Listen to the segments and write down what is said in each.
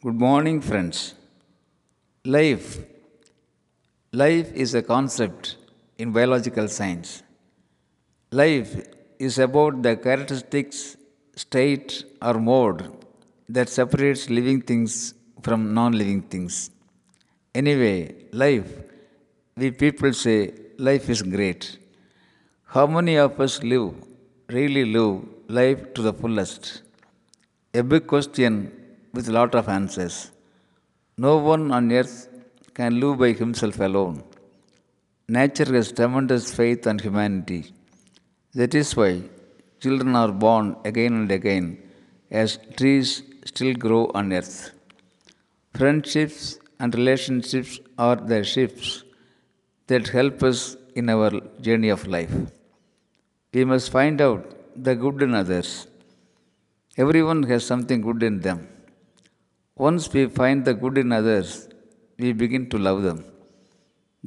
Good morning, friends. Life. Life is a concept in biological science. Life is about the characteristics, state, or mode that separates living things from non living things. Anyway, life, we people say life is great. How many of us live, really live life to the fullest? A big question with a lot of answers. No one on earth can live by himself alone. Nature has tremendous faith on humanity. That is why children are born again and again as trees still grow on earth. Friendships and relationships are the ships that help us in our journey of life. We must find out the good in others. Everyone has something good in them. Once we find the good in others, we begin to love them.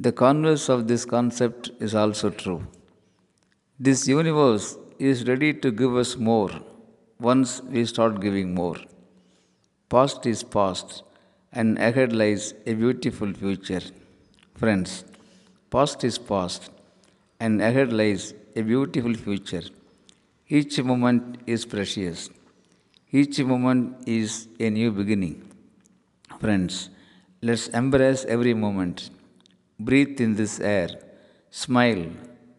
The converse of this concept is also true. This universe is ready to give us more once we start giving more. Past is past, and ahead lies a beautiful future. Friends, past is past, and ahead lies a beautiful future. Each moment is precious. Each moment is a new beginning. Friends, let's embrace every moment. Breathe in this air, smile,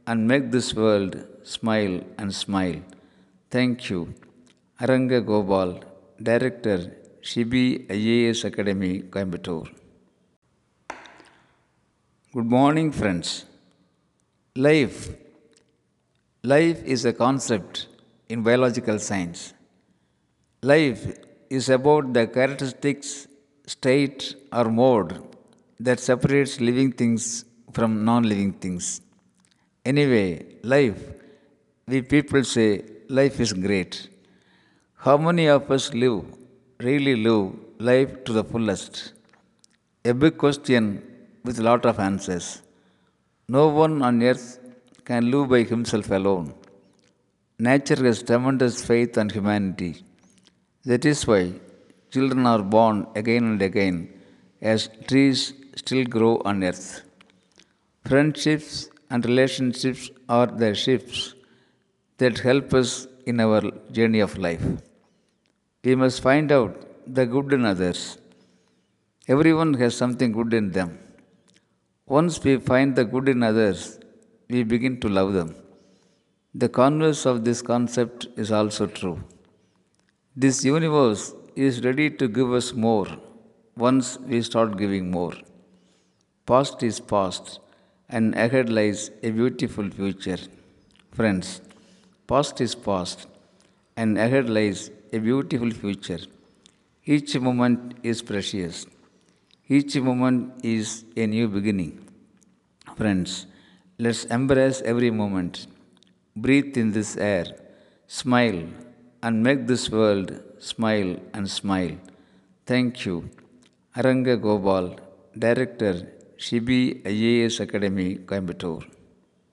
and make this world smile and smile. Thank you. Aranga Gopal, Director, Shibi IAS Academy, Coimbatore. Good morning, friends. Life. Life is a concept in biological science. Life is about the characteristics, state, or mode that separates living things from non living things. Anyway, life, we people say life is great. How many of us live, really live life to the fullest? A big question with a lot of answers. No one on earth can live by himself alone. Nature has tremendous faith on humanity. That is why children are born again and again as trees still grow on earth. Friendships and relationships are the ships that help us in our journey of life. We must find out the good in others. Everyone has something good in them. Once we find the good in others, we begin to love them. The converse of this concept is also true. This universe is ready to give us more once we start giving more. Past is past, and ahead lies a beautiful future. Friends, past is past, and ahead lies a beautiful future. Each moment is precious. Each moment is a new beginning. Friends, let's embrace every moment. Breathe in this air, smile, and make this world smile and smile. Thank you. Aranga Gopal, Director, Shibi IAS Academy, Coimbatore.